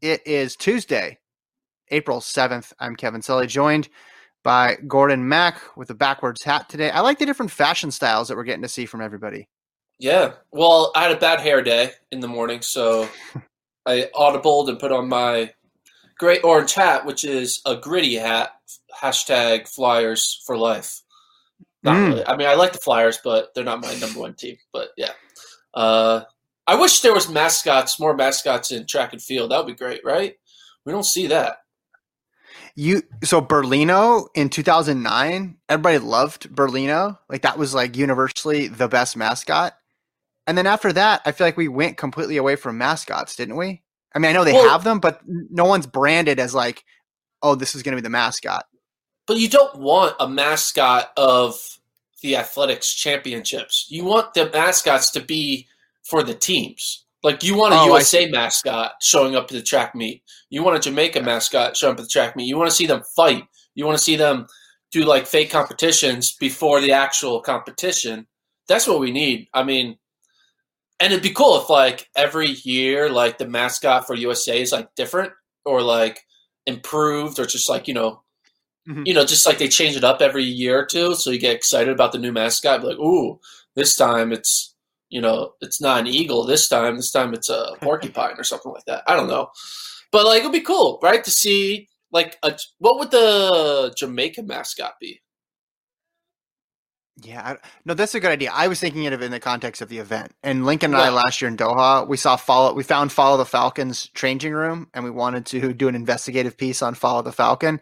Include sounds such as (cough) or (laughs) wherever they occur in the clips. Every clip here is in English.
It is Tuesday, April 7th. I'm Kevin Sully, joined by Gordon Mack with a backwards hat today. I like the different fashion styles that we're getting to see from everybody. Yeah. Well, I had a bad hair day in the morning, so I audibled and put on my great orange hat, which is a gritty hat. Hashtag Flyers for life. Not Mm. really. I mean, I like the Flyers, but they're not my number one team. But yeah. Uh, I wish there was mascots, more mascots in track and field. That would be great, right? We don't see that. You so Berlino in 2009, everybody loved Berlino. Like that was like universally the best mascot. And then after that, I feel like we went completely away from mascots, didn't we? I mean, I know they Well- have them, but no one's branded as like, oh, this is going to be the mascot. But you don't want a mascot of the athletics championships. You want the mascots to be for the teams. Like you want a Oh, USA mascot showing up to the track meet. You want a Jamaica mascot showing up at the track meet. You want to see them fight. You want to see them do like fake competitions before the actual competition. That's what we need. I mean, and it'd be cool if like every year like the mascot for USA is like different or like improved or just like, you know, Mhm. you know, just like they change it up every year or two, so you get excited about the new mascot. Like, ooh, this time it's you know, it's not an eagle. This time, this time it's a (laughs) porcupine or something like that. I don't know, but like it'd be cool, right, to see like a what would the Jamaica mascot be? Yeah, I, no, that's a good idea. I was thinking of it in the context of the event. And Lincoln and I last year in Doha, we saw follow. We found Falah the Falcons changing room, and we wanted to do an investigative piece on Falah the Falcon.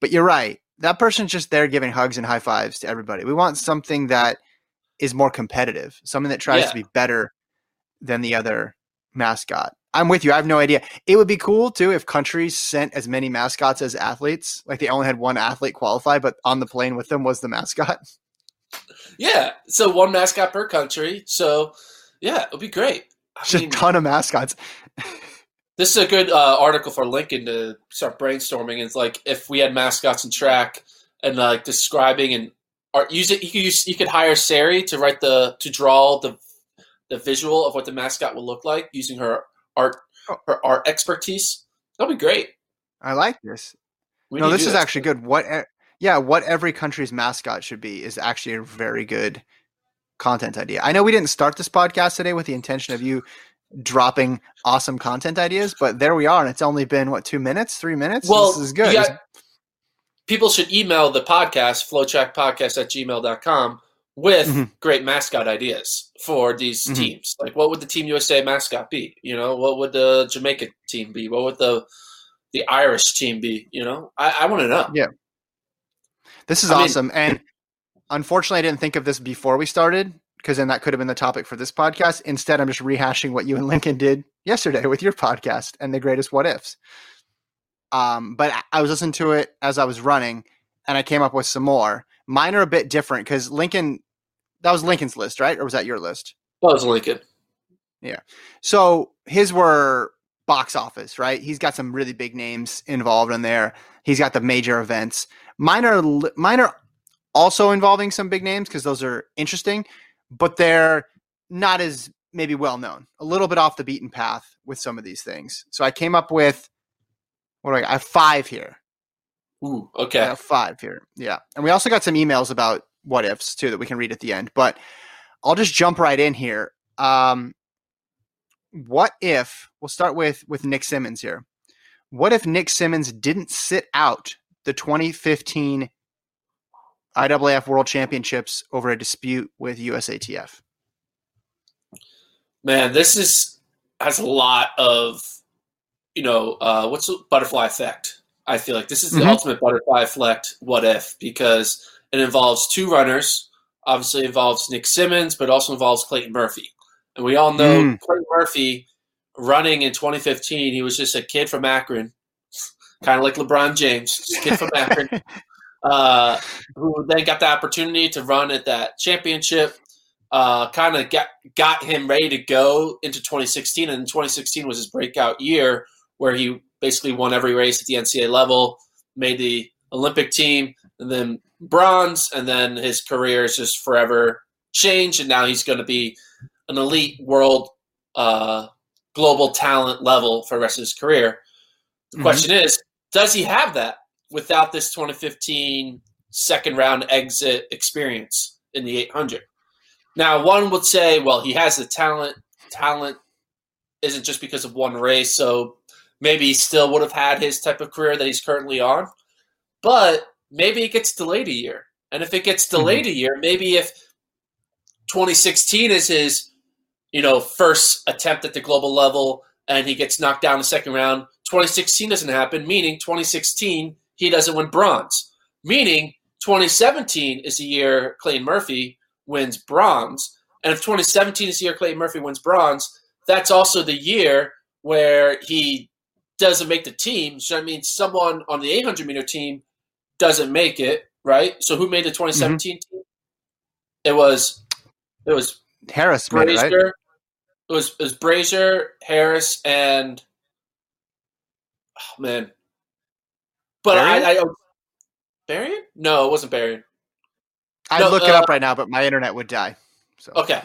But you're right. That person's just there giving hugs and high fives to everybody. We want something that is more competitive, something that tries Yeah. to be better than the other mascot. I'm with you. I have no idea. It would be cool too if countries sent as many mascots as athletes. Like they only had one athlete qualify, but on the plane with them was the mascot. (laughs) Yeah, so one mascot per country. So yeah, it'd be great. I Just mean, a ton of mascots. (laughs) This is a good uh, article for Lincoln to start brainstorming. It's like if we had mascots in track and like describing and art, use it. You could use. You could hire Sari to write the to draw the the visual of what the mascot will look like using her art Oh. her art expertise. That'd be great. I like this. We no, this is actually good. What? Yeah, what every country's mascot should be is actually a very good content idea. I know we didn't start this podcast today with the intention of you dropping awesome content ideas, but there we are, and it's only been what two minutes, three minutes. Well, this is good. you got- people should email the podcast flotrackpodcast at gmail.com with Mhm. great mascot ideas for these Mhm. teams like what would the team usa mascot be you know what would the jamaica team be what would the the irish team be you know i, I want to know Yeah. This is I mean- awesome. and unfortunately, I didn't think of this before we started because then that could have been the topic for this podcast. Instead, I'm just rehashing what you and Lincoln did yesterday with your podcast and the greatest what ifs. Um, but I- was listening to it as I was running and I came up with some more. Mine are a bit different because Lincoln that was Lincoln's list, right? Or was that your list? That was Lincoln. Yeah. So his were box office, right? He's got some really big names involved in there. He's got the major events. Mine are mine are also involving some big names because those are interesting, but they're not as maybe well known. A little bit off the beaten path with some of these things. So I came up with what do I? I have five here. Ooh, okay. I have five here. Yeah, and we also got some emails about what ifs too that we can read at the end. But I'll just jump right in here. Um, what if we'll start with with Nick Symmonds here? What if Nick Symmonds didn't sit out the 2015 IAAF World Championships over a dispute with USATF? Man, this is has a lot of you know uh, what's the butterfly effect. I feel like this is the mm-hmm. ultimate butterfly effect. What if? Because it involves two runners. Obviously, involves Nick Symmonds, but also involves Clayton Murphy. And we all know mm. Clayton Murphy running in 2015. He was just a kid from Akron, kind of like LeBron James, kid from Akron, (laughs) uh, who then got the opportunity to run at that championship. Uh, kind of got got him ready to go into 2016, and 2016 was his breakout year, where he basically won every race at the NCAA level, made the Olympic team, and then bronze, and then his career is just forever changed, and now he's going to be an elite world uh, global talent level for the rest of his career. The mm-hmm. question is, does he have that without this 2015 second round exit experience in the 800? Now, one would say, well, he has the talent. Talent isn't just because of one race, so maybe he still would have had his type of career that he's currently on. But maybe it gets delayed a year. And if it gets delayed mm-hmm. a year, maybe if 2016 is his you know, first attempt at the global level and he gets knocked down the second round. 2016 doesn't happen, meaning 2016 he doesn't win bronze. Meaning 2017 is the year Clayton Murphy wins bronze. And if 2017 is the year Clayton Murphy wins bronze, that's also the year where he doesn't make the team. So I mean, someone on the 800 meter team doesn't make it, right? So who made the 2017 mm-hmm. team? It was it was Harris, Brazier, it, right? It was it was Brazier, Harris, and oh man. But Berian? I, I Berian? No, it wasn't Berian. I'd no, look uh, it up right now, but my internet would die. So. Okay.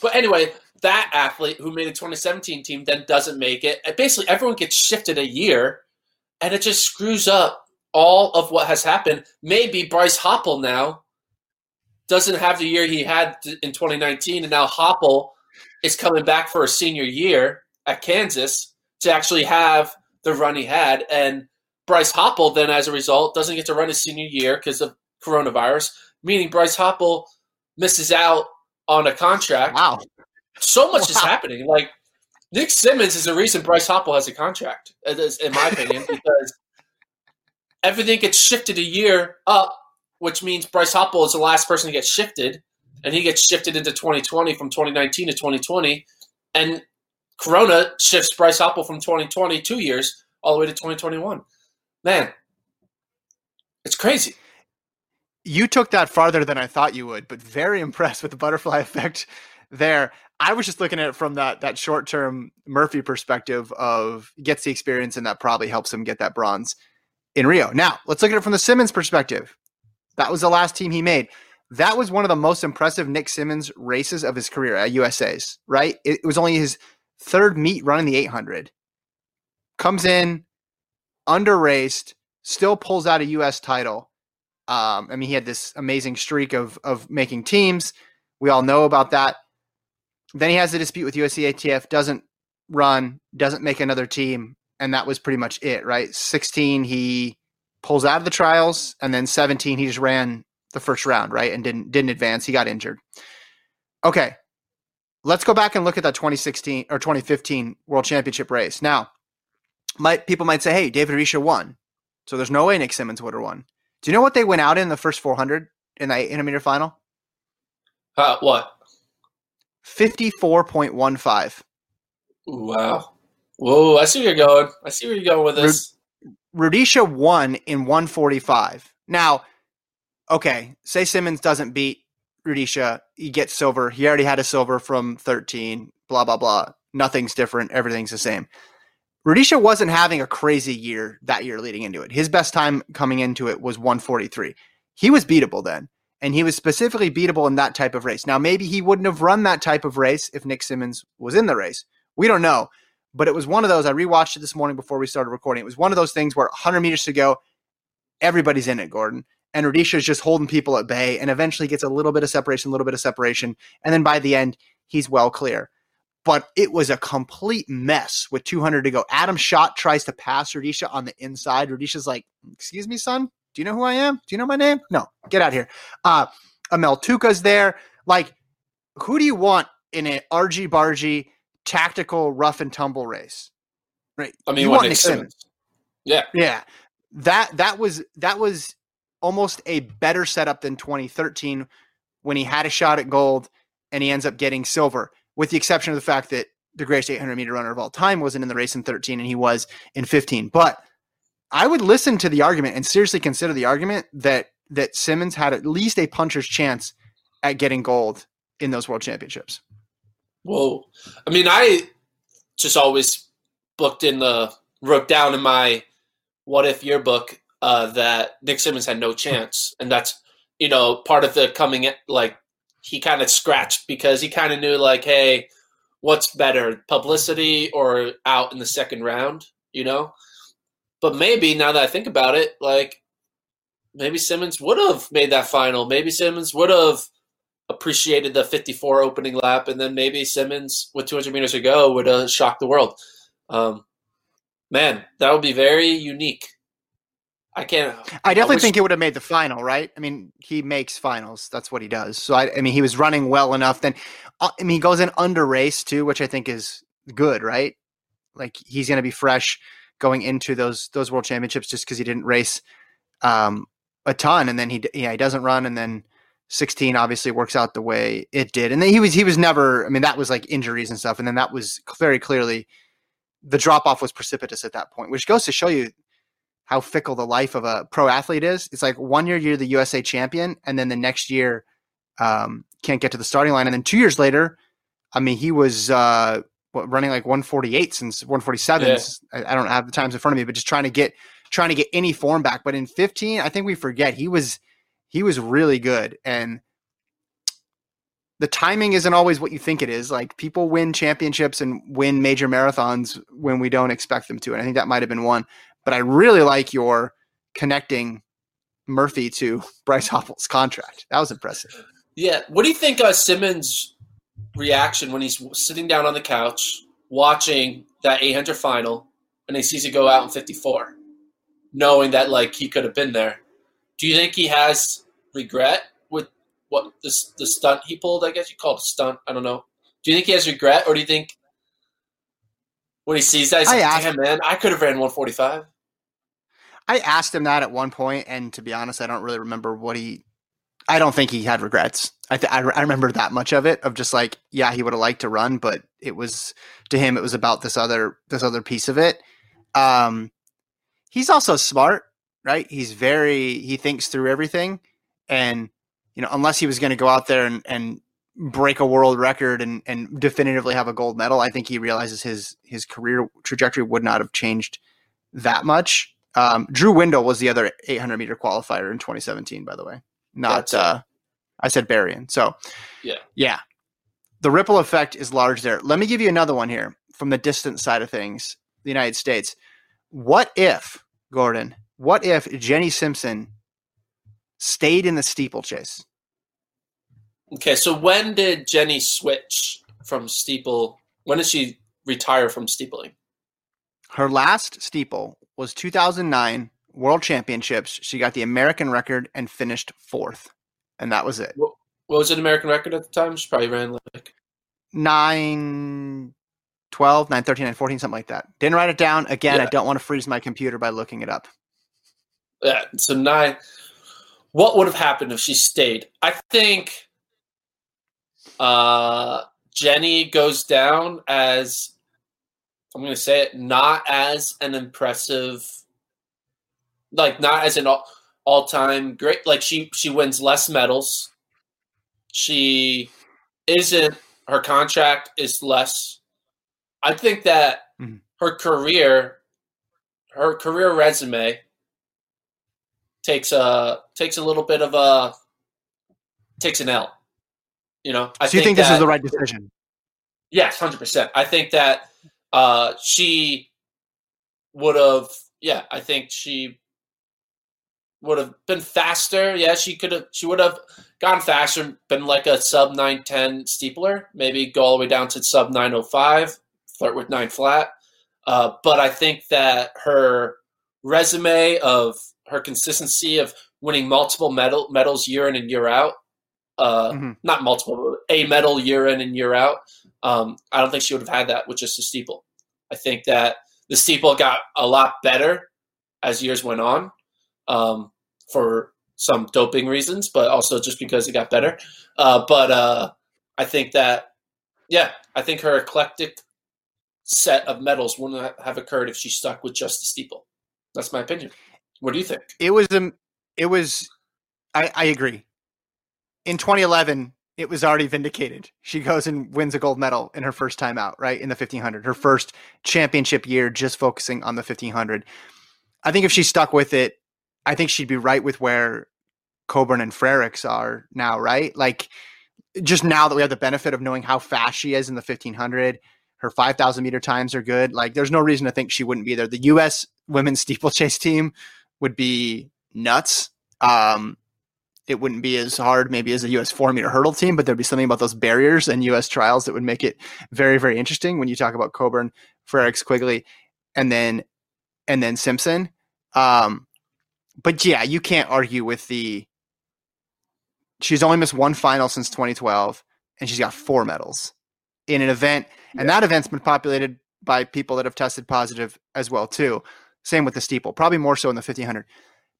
But anyway, that athlete who made a 2017 team then doesn't make it. And basically, everyone gets shifted a year, and it just screws up all of what has happened. Maybe Bryce Hoppel now doesn't have the year he had in 2019, and now Hoppel is coming back for a senior year at Kansas to actually have the run he had. And Bryce Hoppel then, as a result, doesn't get to run his senior year because of coronavirus, meaning Bryce Hoppel misses out on a contract. Wow. So much wow. is happening. Like, Nick Symmonds is the reason Bryce Hoppel has a contract, in my opinion, because everything gets shifted a year up, which means Bryce Hoppel is the last person to get shifted and he gets shifted into 2020 from 2019 to 2020, and Corona shifts Bryce Hoppel from 2020 two years all the way to 2021. Man, it's crazy. You took that farther than I thought you would, but very impressed with the butterfly effect there. I was just looking at it from that that short term Murphy perspective of gets the experience and that probably helps him get that bronze in Rio. Now let's look at it from the Symmonds perspective. That was the last team he made that was one of the most impressive Nick Symmonds races of his career at USA's, right? It, was only his third meet running the 800. Comes in, under raced, still pulls out a US title. Um, I mean, he had this amazing streak of, of making teams. We all know about that. Then he has a dispute with USATF, doesn't run, doesn't make another team, and that was pretty much it, right? 16, he pulls out of the trials, and then 17, he just ran the first round, right? And didn't didn't advance. He got injured. Okay. Let's go back and look at that 2016 or 2015 World Championship race. Now, might people might say, "Hey, David Rudisha won." So there's no way Nick Symmonds would have won. Do you know what they went out in the first 400 in the 800 meter final? Uh, what? 54.15. Wow. Whoa, I see where you're going. I see where you're going with this. Rudisha won in 145. Now, okay, say Symmonds doesn't beat Rudisha, he gets silver. He already had a silver from 13, blah, blah, blah. Nothing's different. Everything's the same. Rudisha wasn't having a crazy year that year leading into it. His best time coming into it was 143. He was beatable then, and he was specifically beatable in that type of race. Now, maybe he wouldn't have run that type of race if Nick Symmonds was in the race. We don't know. But it was one of those, I rewatched it this morning before we started recording. It was one of those things where 100 meters to go, everybody's in it, Gordon. And Rudisha is just holding people at bay and eventually gets a little bit of separation, a little bit of separation. And then by the end, he's well clear but it was a complete mess with 200 to go. Adam Kszczot tries to pass Rudisha on the inside. Rudisha's like, "Excuse me, son. Do you know who I am? Do you know my name? No, get out here." Uh, Amel Tuka's there. Like, who do you want in an argy bargy tactical rough and tumble race? Right. I mean, you want Nick Symmonds? Yeah. Yeah. That that was that was almost a better setup than 2013 when he had a shot at gold and he ends up getting silver with the exception of the fact that the greatest 800 meter runner of all time wasn't in the race in 13 and he was in 15. But I would listen to the argument and seriously consider the argument that that Symmonds had at least a puncher's chance at getting gold in those world championships. Whoa. I mean, I just always booked in the wrote down in my what if yearbook uh, that Nick Symmonds had no chance, and that's you know part of the coming like he kind of scratched because he kind of knew like, hey, what's better, publicity or out in the second round, you know? But maybe now that I think about it, like maybe Symmonds would have made that final. Maybe Symmonds would have appreciated the 54 opening lap, and then maybe Symmonds with 200 meters to go would have shocked the world. Um, man, that would be very unique. I can't. I definitely I wish, think it would have made the final, right? I mean, he makes finals. That's what he does. So I, I mean, he was running well enough. Then, uh, I mean, he goes in under race too, which I think is good, right? Like he's going to be fresh going into those those world championships just because he didn't race um, a ton, and then he yeah he doesn't run, and then 16 obviously works out the way it did, and then he was he was never. I mean, that was like injuries and stuff, and then that was very clearly the drop off was precipitous at that point, which goes to show you how fickle the life of a pro athlete is. It's like one year you're the USA champion, and then the next year um, can't get to the starting line, and then two years later, I mean, he was uh, running like 148 since 147. Yeah. I, I, don't have the times in front of me, but just trying to get trying to get any form back. But in 15, I think we forget he was he was really good, and the timing isn't always what you think it is. Like people win championships and win major marathons when we don't expect them to, and I think that might have been one. But I really like your connecting Murphy to (laughs) Bryce Hoppel's contract. That was impressive. Yeah. What do you think uh, of Symmonds' reaction when he's sitting down on the couch watching that 800 final and he sees it go out in 54, knowing that like he could have been there? Do you think he has regret with what the, the stunt he pulled? I guess you call it a stunt. I don't know. Do you think he has regret, or do you think when he sees that, he's like, asked, "Damn, man, I could have ran 145." I asked him that at one point, and to be honest, I don't really remember what he. I don't think he had regrets. I th- I, I remember that much of it of just like, yeah, he would have liked to run, but it was to him, it was about this other this other piece of it. Um, he's also smart, right? He's very he thinks through everything, and you know, unless he was going to go out there and and break a world record and, and definitively have a gold medal, I think he realizes his his career trajectory would not have changed that much. Um, Drew Windle was the other 800 meter qualifier in 2017, by the way. Not uh, I said Berian. So yeah, yeah, the ripple effect is large there. Let me give you another one here from the distant side of things. The United States. What if Gordon? What if Jenny Simpson stayed in the steeplechase? Okay, so when did Jenny switch from steeple? When did she retire from steepling? Her last steeple was 2009 World Championships. She got the American record and finished fourth, and that was it. What, what was an American record at the time? She probably ran like 9, 12, 9, 13, 9, 14, something like that. Didn't write it down. Again, yeah. I don't want to freeze my computer by looking it up. Yeah, so nine. What would have happened if she stayed? I think uh, Jenny goes down as I'm going to say it not as an impressive, like not as an all, all time great. Like she she wins less medals, She isn't. Her contract is less. I think that Mhm. her career, her career resume, takes a takes a little bit of a takes an L. You know, I so you think this that- is the right decision? Yes, hundred percent. I think that uh, she would have. Yeah, I think she would have been faster. Yeah, she could have. She would have gone faster, been like a sub nine ten steepler. Maybe go all the way down to sub nine oh five, flirt with nine flat. Uh, but I think that her resume of her consistency of winning multiple medal medals year in and year out. Uh, Mhm. Not multiple, but a medal year in and year out. Um, I don't think she would have had that with just the steeple. I think that the steeple got a lot better as years went on um, for some doping reasons, but also just because it got better. Uh, but uh, I think that, yeah, I think her eclectic set of medals wouldn't have occurred if she stuck with just the steeple. That's my opinion. What do you think? It was um, it was. I, I agree. In 2011, it was already vindicated. She goes and wins a gold medal in her first time out, right in the 1500, her first championship year, just focusing on the 1500. I think if she stuck with it, I think she'd be right with where Coburn and Frerichs are now, right? Like just now that we have the benefit of knowing how fast she is in the 1500, her 5,000 meter times are good. Like there's no reason to think she wouldn't be there. The U.S. women's (laughs) steeplechase team would be nuts. Um, it wouldn't be as hard maybe as a US four meter hurdle team, but there'd be something about those barriers and US trials that would make it very, very interesting when you talk about Coburn, Frerichs, Quigley, and then and then Simpson. Um, but yeah, you can't argue with the she's only missed one final since 2012, and she's got four medals in an event, and that event's been populated by people that have tested positive as well too. Same with the steeple, probably more so in the 1500.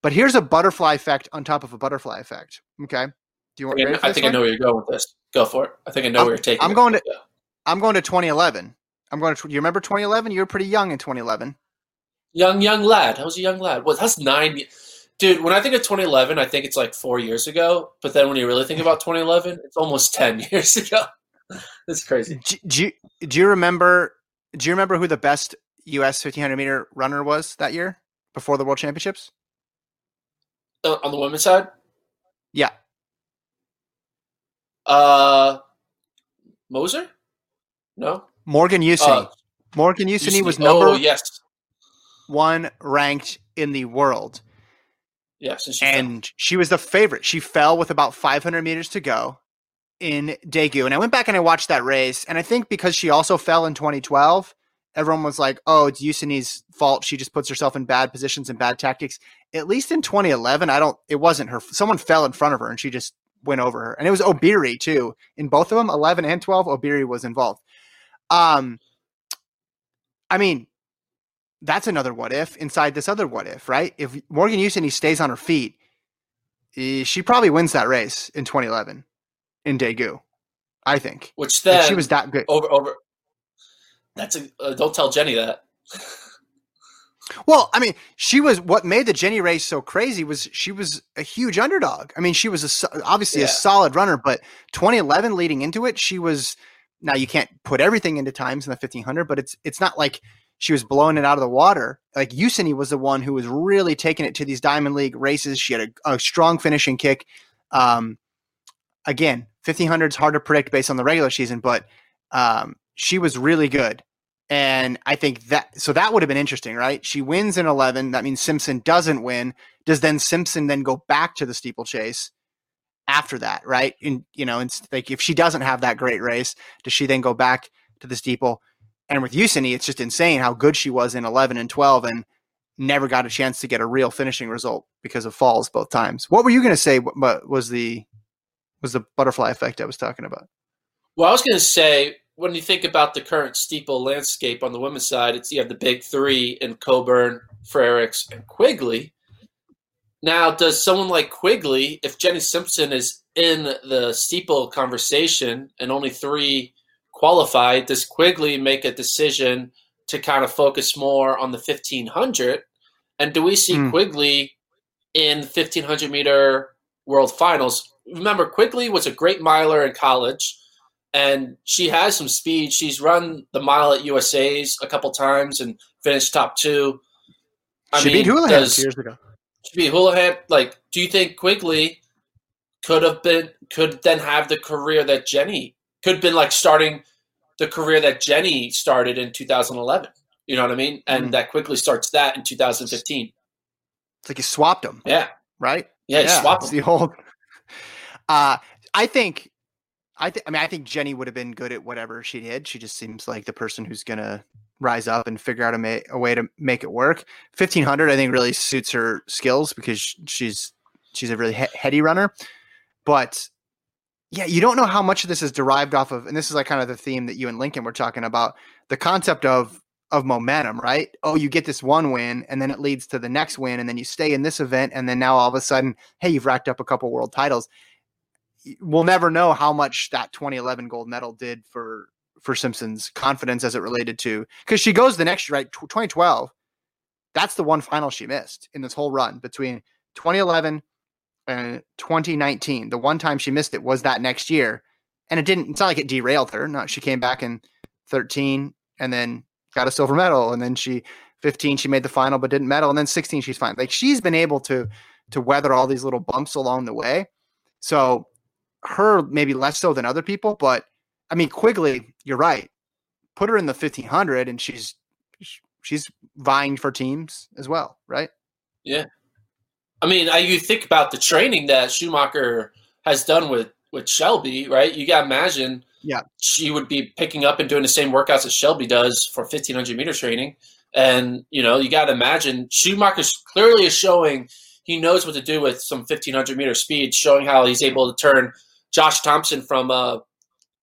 But here's a butterfly effect on top of a butterfly effect. Okay, do you want? I, for I think I know where you're going with this. Go for it. I think I know I'm- where you're taking I'm it. going to- Yeah. I'm going to 2011. I'm going to. You remember 2011? You were pretty young in 2011. Young, young lad. I was a young lad. Well, that's nine. Dude, when I think of 2011, I think it's like four years ago. But then when you really think about 2011, it's almost (laughs) 10 years ago. (laughs) That's crazy. Do, do you do you remember? Do you remember who the best U.S. 1500 meter runner was that year before the World Championships? Uh, on the women's side, Yeah, uh, Moser? No? Morgan Uceny. Uh, Morgan Uceny Uceny. was number Oh, yes. one ranked in the world. Yes. And, she and she was the favorite. She fell with about 500 meters to go in Daegu. And I went back and I watched that race. And I think because she also fell in 2012, everyone was like, oh, it's Uceny's fault. She just puts herself in bad positions and bad tactics. At least in 2011, I don't, it wasn't her. Someone fell in front of her and she just went over her. And it was Obiri too. In both of them, 11 and 12, Obiri was involved. Um, I mean, that's another what if inside this other what if, right? If Morgan Uceny stays on her feet, eh, she probably wins that race in 2011 in Daegu. I think Which Like, then she was that good. over over. That's a uh, don't tell Jenny that. Well, I mean, she was what made the Jenny race so crazy was she was a huge underdog. I mean, she was a, obviously a solid runner, but 2011 leading into it, she was. Now you can't put everything into times in the 1500, but it's it's not like she was blowing it out of the water. Like Uceny was the one who was really taking it to these Diamond League races. She had a, a strong finishing kick. Um, again, 1500 is hard to predict based on the regular season, but um, she was really good. And I think that so that would have been interesting, right? She wins in 11. That means Simpson doesn't win. Does then Simpson then go back to the steeplechase after that, right? And you know, it's like if she doesn't have that great race, does she then go back to the steeple? And with Uceny, it's just insane how good she was in 11 and 12 and never got a chance to get a real finishing result because of falls both times. What were you going to say what- was the was the butterfly effect I was talking about? Well, I was going to say when you think about the current steeple landscape on the women's side, it's you have the big three in Coburn, Frerichs, and Quigley. Now, does someone like Quigley, if Jenny Simpson is in the steeple conversation and only three qualify, does Quigley make a decision to kind of focus more on the 1500? And do we see Hmm. Quigley in 1500 meter world finals. Remember, Quigley was a great miler in college, and she has some speed. She's run the mile at USA's a couple times and finished top two. I she mean, beat Houlihan does, years ago. She beat Houlihan. Like, do you think Quigley could have been could then have the career that Jenny could have been like starting the career that Jenny started in 2011? You know what I mean? And mm-hmm. that quickly starts that in 2015. It's like you swapped them. Yeah. Right? Yeah, yeah swapped them. the old (laughs) uh I think I think I mean I think Jenny would have been good at whatever she did. She just seems like the person who's gonna rise up and figure out a, ma- a way to make it work. 1500 I think really suits her skills because she's she's a really he- heady runner. But yeah, you don't know how much of this is derived off of and this is like kind of the theme that you and Lincoln were talking about, the concept of of momentum, right? Oh, you get this one win and then it leads to the next win and then you stay in this event and then now all of a sudden, hey, you've racked up a couple world titles. We'll never know how much that 2011 gold medal did for for Simpson's confidence as it related to because she goes the next year, right? 2012. That's the one final she missed in this whole run between 2011 Uh, and 2019. The one time she missed it was that next year, and it didn't. It's not like it derailed her. No, she came back in 13 and then got a silver medal, and then she 15 she made the final but didn't medal, and then 16 she's fine. Like she's been able to to weather all these little bumps along the way. So her maybe less so than other people, but I mean Quigley, you're right. Put her in the 1500 and she's she's vying for teams as well, right? Yeah. I mean, I, you think about the training that Schumacher has done with with Shelby, right? You got to imagine yeah, she would be picking up and doing the same workouts that Shelby does for 1500 meter training. And, you know, you got to imagine Schumacher clearly is showing he knows what to do with some 1500 meter speed, showing how he's able to turn Josh Thompson from a,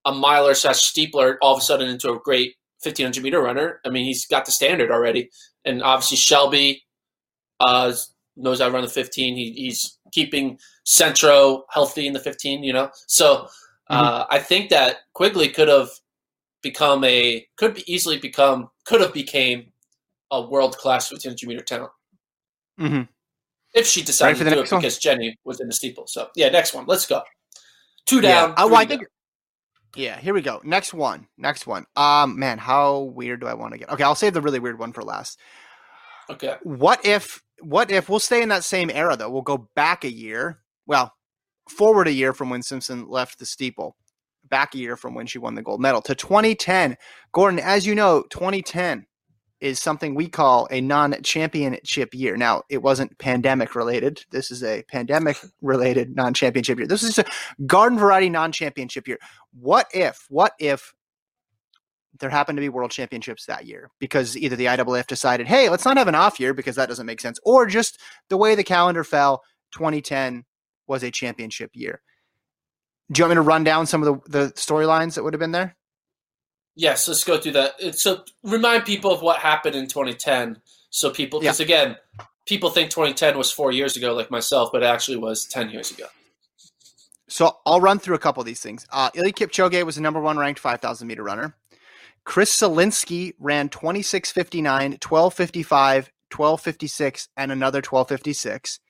a miler slash steepler all of a sudden into a great 1500 meter runner. I mean, he's got the standard already. And obviously, Shelby uh, knows how to run the 15. He, he's keeping Centro healthy in the 15, you know? So, Mm-hmm. Uh, I think that Quigley could have become a could be easily become could have became a world class 1500 meter talent mm-hmm. if she decided to do it one? because Jenny was in the steeple. So yeah, next one. Let's go. Two down. Yeah. Oh, I think. Yeah, here we go. Next one. Next one. Um, man, how weird do I want to get? Okay, I'll save the really weird one for last. Okay. What if? What if we'll stay in that same era though? We'll go back a year. Well, forward a year from when Simpson left the steeple, back a year from when she won the gold medal to 2010. Gordon, as you know, 2010 is something we call a non-championship year. Now, it wasn't pandemic related. This is a pandemic (laughs) related non-championship year. This is a garden variety non-championship year. What if, what if there happened to be world championships that year because either the IAAF decided, hey, let's not have an off year because that doesn't make sense, or just the way the calendar fell, 2010 was a championship year. Do you want me to run down some of the, the storylines that would have been there? Yes, let's go through that. So remind people of what happened in 2010. So people, because yeah. again, people think 2010 was four years ago, like myself, but it actually was 10 years ago. So I'll run through a couple of these things. Uh, Kipchoge was the number one ranked 5,000 meter runner. Chris Solinsky ran 26.59, 12.55, 12.56, and another 12.56.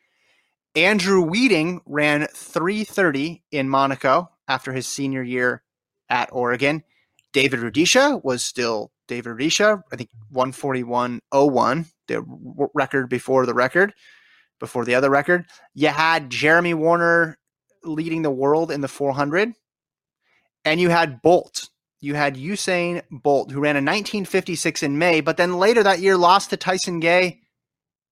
Andrew Wheating ran 330 in Monaco after his senior year at Oregon. David Rudisha was still David Rudisha, I think 141.01, the record before the record, before the other record. You had Jeremy Wariner leading the world in the 400, and you had Bolt. You had Usain Bolt, who ran a 1956 in May, but then later that year lost to Tyson Gay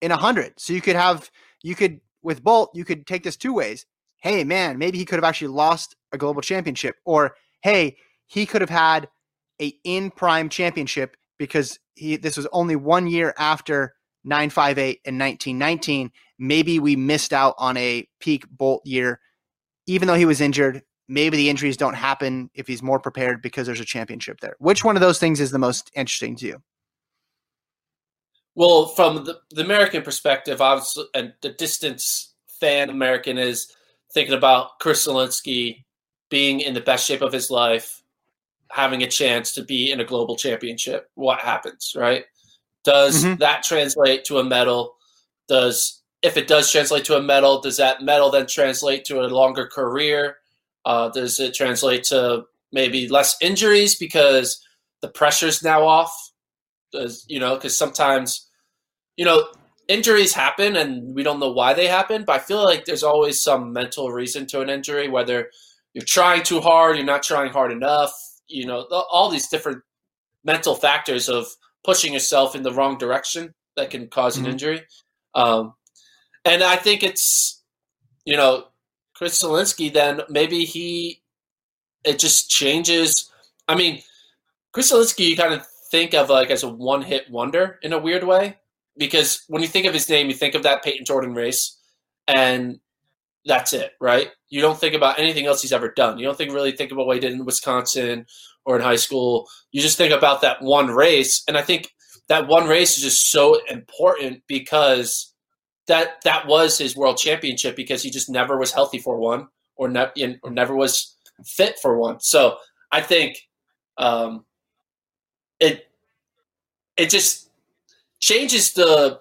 in 100. So you could have, you could with Bolt, you could take this two ways. Hey, man, maybe he could have actually lost a global championship, or hey, he could have had a in prime championship because he this was only one year after 958 and 1919. Maybe we missed out on a peak Bolt year, even though he was injured. Maybe the injuries don't happen if he's more prepared because there's a championship there. Which one of those things is the most interesting to you? Well, from the, the American perspective, obviously, and the distance fan American is thinking about Chris Solinsky being in the best shape of his life, having a chance to be in a global championship. What happens, right? Does mm-hmm. that translate to a medal? Does if it does translate to a medal, does that medal then translate to a longer career? Uh, does it translate to maybe less injuries because the pressure's now off? Does you know? Because sometimes, you know, injuries happen and we don't know why they happen. But I feel like there's always some mental reason to an injury, whether you're trying too hard, you're not trying hard enough. You know, all these different mental factors of pushing yourself in the wrong direction that can because mm-hmm. an injury. Um, and I think it's, you know, Chris Solinsky. Then maybe he, it just changes. I mean, Chris Solinsky, you kind of think of like as a one-hit wonder in a weird way because when you think of his name, you think of that Payton Jordan race, and that's it, right? You don't think about anything else he's ever done. You don't think really think about what he did in Wisconsin or in high school. You just think about that one race, and I think that one race is just so important because that that was his world championship because he just never was healthy for one or, ne- or never was fit for one. So I think um, it it just changes the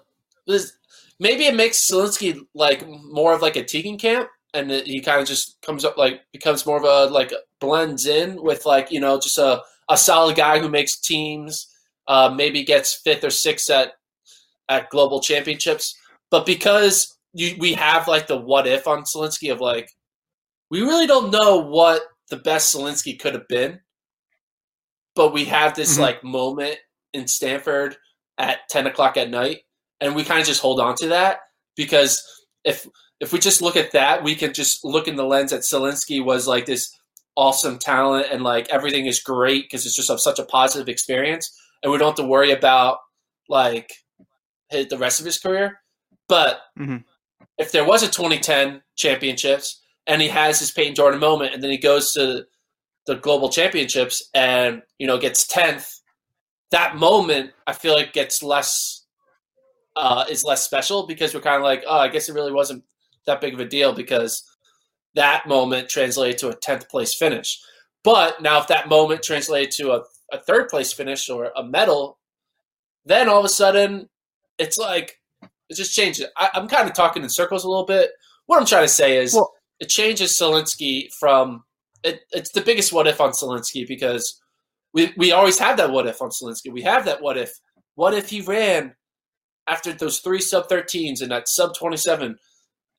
maybe it makes Solinsky like more of like a Tegenkamp and he kind of just comes up like becomes more of a like blends in with like you know just a, a solid guy who makes teams uh, maybe gets fifth or sixth at at global championships but because you, we have like the what if on Solinsky of like we really don't know what the best Solinsky could have been but we have this mm-hmm. like moment in Stanford at 10 o'clock at night and we kind of just hold on to that because if if we just look at that we can just look in the lens that Solinsky was like this awesome talent and like everything is great because it's just a, such a positive experience and we don't have to worry about like the rest of his career but mm-hmm. if there was a 2010 championships and he has his Payton Jordan moment and then he goes to the global championships and you know gets 10th that moment I feel like gets less uh, is less special because we're kind of like oh I guess it really wasn't that big of a deal because that moment translated to a 10th place finish but now if that moment translated to a, a third place finish or a medal then all of a sudden it's like it just changes I, am kind of talking in circles a little bit what I'm trying to say is well, it changes Solinsky from it, it's the biggest what if on Solinsky because we we always have that what if on Solinsky. We have that what if. What if he ran after those three sub 13s and that sub 27?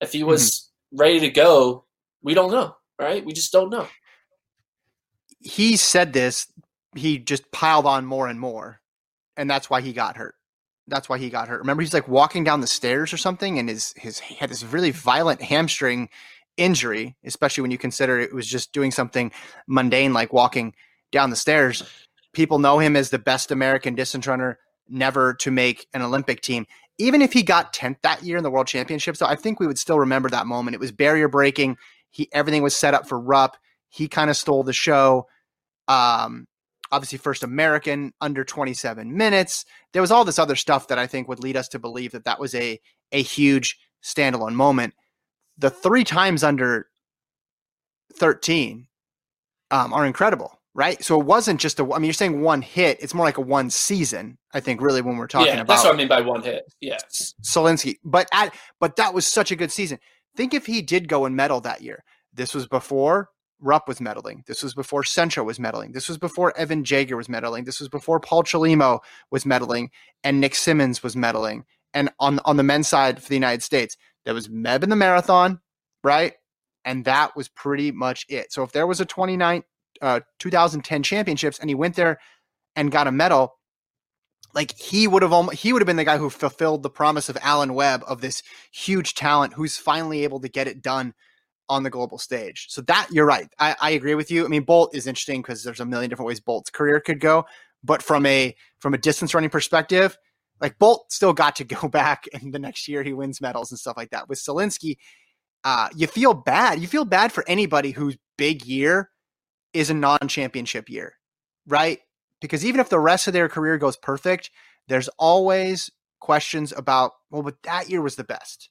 If he was mm-hmm. ready to go, we don't know, right? We just don't know. He said this, he just piled on more and more, and that's why he got hurt. That's why he got hurt. Remember, he's like walking down the stairs or something, and his his he had this really violent hamstring injury, especially when you consider it was just doing something mundane like walking down the stairs. People know him as the best American distance runner never to make an Olympic team. Even if he got 10th that year in the World Championships, so I think we would still remember that moment. It was barrier breaking. He everything was set up for Rupp. He kind of stole the show. Um, obviously, first American under 27 minutes. There was all this other stuff that I think would lead us to believe that that was a a huge standalone moment the three times under 13 um, are incredible, right? So it wasn't just a, I mean, you're saying one hit, it's more like a one season, I think, really, when we're talking yeah, about. That's what I mean by one hit. Yes. Solinsky. But at, but that was such a good season. Think if he did go and medal that year. This was before Rupp was medaling. This was before Centro was medaling. This was before Evan Jager was medaling. This was before Paul Chelimo was medaling and Nick Symmonds was medaling. And on on the men's side for the United States, there was Meb in the marathon, right? And that was pretty much it. So if there was a 29, uh, 2010 championships and he went there and got a medal, like he would have almost, he would have been the guy who fulfilled the promise of Alan Webb of this huge talent who's finally able to get it done on the global stage. So that you're right. I, I agree with you. I mean, Bolt is interesting because there's a million different ways Bolt's career could go. But from a from a distance running perspective, like Bolt still got to (laughs) go back and the next year he wins medals and stuff like that. With Solinsky, uh, you feel bad. You feel bad for anybody whose big year is a non-championship year, right? Because even if the rest of their career goes perfect, there's always questions about, well, but that year was the best.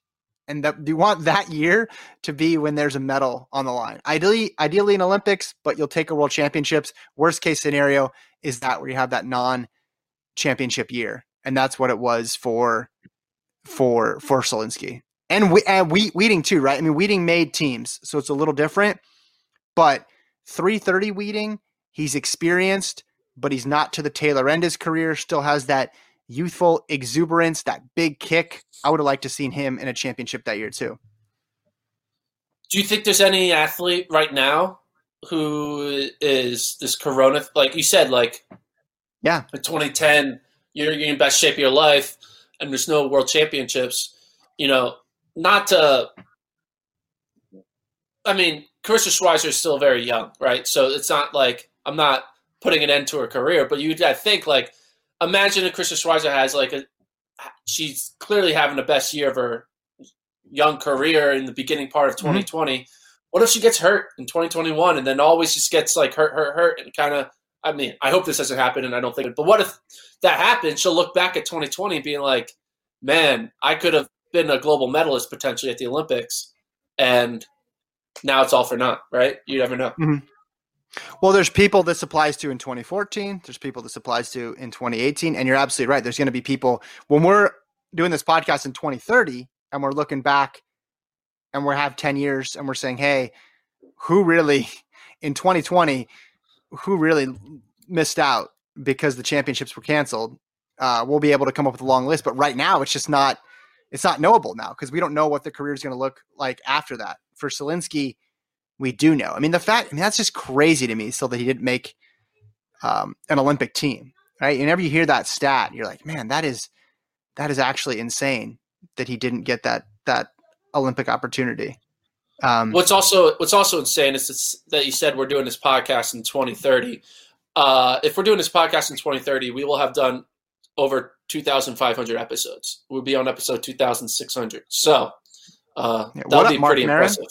And that you want that (laughs) year to be when there's a medal on the line. Ideally, ideally in Olympics, but you'll take a world championships. Worst case scenario is that where you have that non-championship year and that's what it was for for for Solinsky. and we and we Wheating too, right? I mean, Wheating made teams, so it's a little different. But 330 Wheating, he's experienced, but he's not to the tailor end his career. Still has that youthful exuberance, that big kick. I would have liked to seen him in a championship that year too. Do you think there's any athlete right now who is this corona like you said like yeah in 2010 you're, you're in best shape of your life and there's no world championships you know not to i mean Karissa Schweizer is still very young right so it's not like i'm not putting an end to her career but you I think like imagine if Karissa Schweizer has like a she's clearly having the best year of her young career in the beginning part of 2020 mm-hmm what if she gets hurt in 2021 and then always just gets like hurt, hurt, hurt, and kind of? I mean, I hope this doesn't happen, and I don't think it. But what if that happens? She'll look back at 2020 being like, "Man, I could have been a global medalist potentially at the Olympics," and now it's all for naught, right? You never know. Mm-hmm. Well, there's people this applies to in 2014. There's people this applies to in 2018, and you're absolutely right. There's going to be people when we're doing this podcast in 2030, and we're looking back and we have 10 years and we're saying, hey, who really in 2020, who really missed out because the championships were canceled? Uh, we'll be able to come up with a long list. But right now, it's just not it's not knowable now because we don't know what the career is going to look like after that. For Solinsky, we do know. I mean, the fact I mean that's just crazy to me. Still that he didn't make um, an Olympic team, right? Whenever you hear that stat, you're like, man, that is that is actually insane that he didn't get that that Olympic opportunity. Um, what's also what's also insane is that you said we're doing this podcast in 2030. Uh, if we're doing this podcast in 2030, we will have done over 2,500 episodes. We'll be on episode 2,600. So uh, yeah, that'll be pretty Maron? impressive.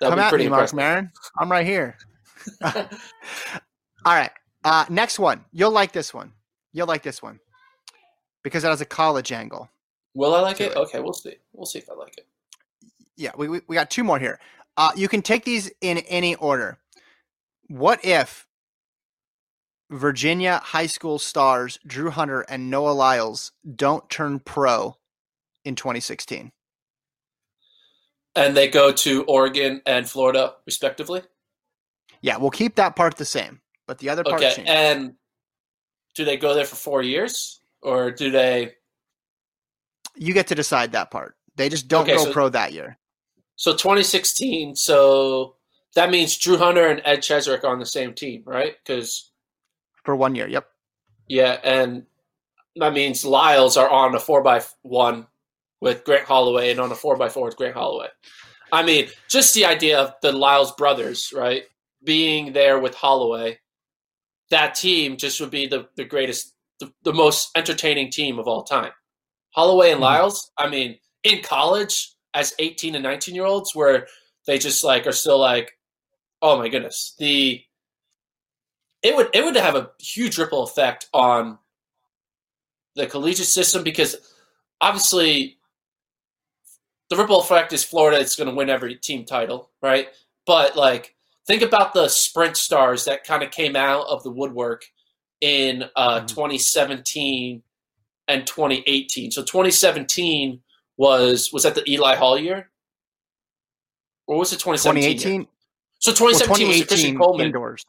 That'll Come be pretty me, impressive. Marc Maron. I'm right here. (laughs) (laughs) All right. Uh, next one. You'll like this one. You'll like this one because it has a college angle. Will I like it? it? Okay, we'll see. We'll see if I like it. Yeah, we, we, we got two more here. Uh, you can take these in any order. What if Virginia high school stars Drew Hunter and Noah Lyles don't turn pro in 2016? And they go to Oregon and Florida, respectively? Yeah, we'll keep that part the same, but the other part okay. And do they go there for four years? Or do they you get to decide that part. They just don't okay, go so, pro that year. So 2016. So that means Drew Hunter and Ed Cheserek are on the same team, right? Because for one year, yep. Yeah, and that means Lyles are on a four by one with Grant Holloway and on a four by four with Grant Holloway. I mean, just the idea of the Lyles brothers, right, being there with Holloway, that team just would be the, the greatest, the, the most entertaining team of all time. Holloway and mm-hmm. Lyles, I mean, in college as 18 and 19 year olds where they just like are still like, oh my goodness. The it would it would have a huge ripple effect on the collegiate system because obviously the ripple effect is Florida it's going to win every team title, right? But like think about the sprint stars that kind of came out of the woodwork in uh, mm-hmm. 2017 and 2018. So 2017 was was that the Eli Hall year, or was it 2017? 2018. So 2017 well, was Christian Coleman indoors.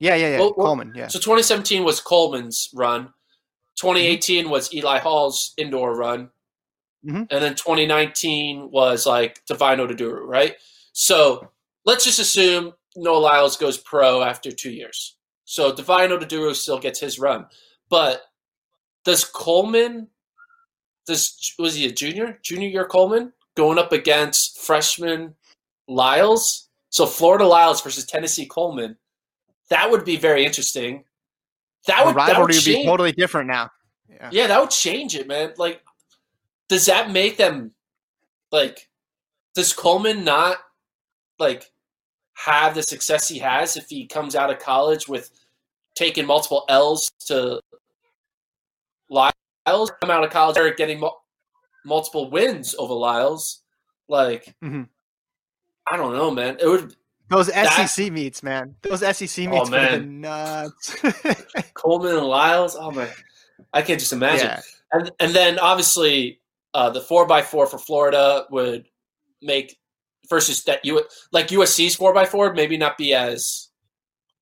Yeah, yeah, yeah. Well, Coleman. Yeah. So 2017 was Coleman's run. 2018 mm-hmm. was Eli Hall's indoor run. Mm-hmm. And then 2019 was like Divine Oduduru, right? So let's just assume Noah Lyles goes pro after two years. So Divine Oduduru still gets his run. But does Coleman does was he a junior? Junior year Coleman going up against freshman Lyles. So Florida Lyles versus Tennessee Coleman. That would be very interesting. That would, rivalry would, would be totally different now. Yeah. yeah, that would change it, man. Like, does that make them like? Does Coleman not like have the success he has if he comes out of college with taking multiple L's to Lyles come out of college are getting mo- multiple wins over Lyles. Like, mm-hmm. I don't know, man. It would those that, SEC meets, man. Those SEC meets oh, man. nuts. Coleman and Lyles. Oh my, I can't just imagine. Yeah. And and then obviously uh, the four x four for Florida would make versus that you like USC's four x four maybe not be as